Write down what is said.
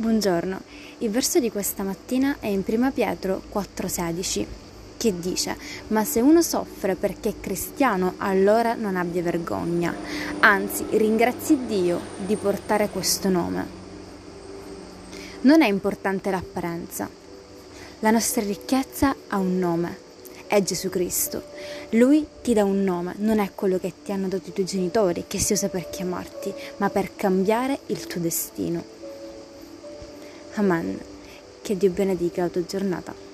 Buongiorno, il verso di questa mattina è in 1 Pietro 4,16 che dice: Ma se uno soffre perché è cristiano, allora non abbia vergogna, anzi ringrazi Dio di portare questo nome. Non è importante l'apparenza, la nostra ricchezza ha un nome, è Gesù Cristo. Lui ti dà un nome, non è quello che ti hanno dato i tuoi genitori, che si usa per chiamarti, ma per cambiare il tuo destino. Amen. Che Dio benedica la tua giornata.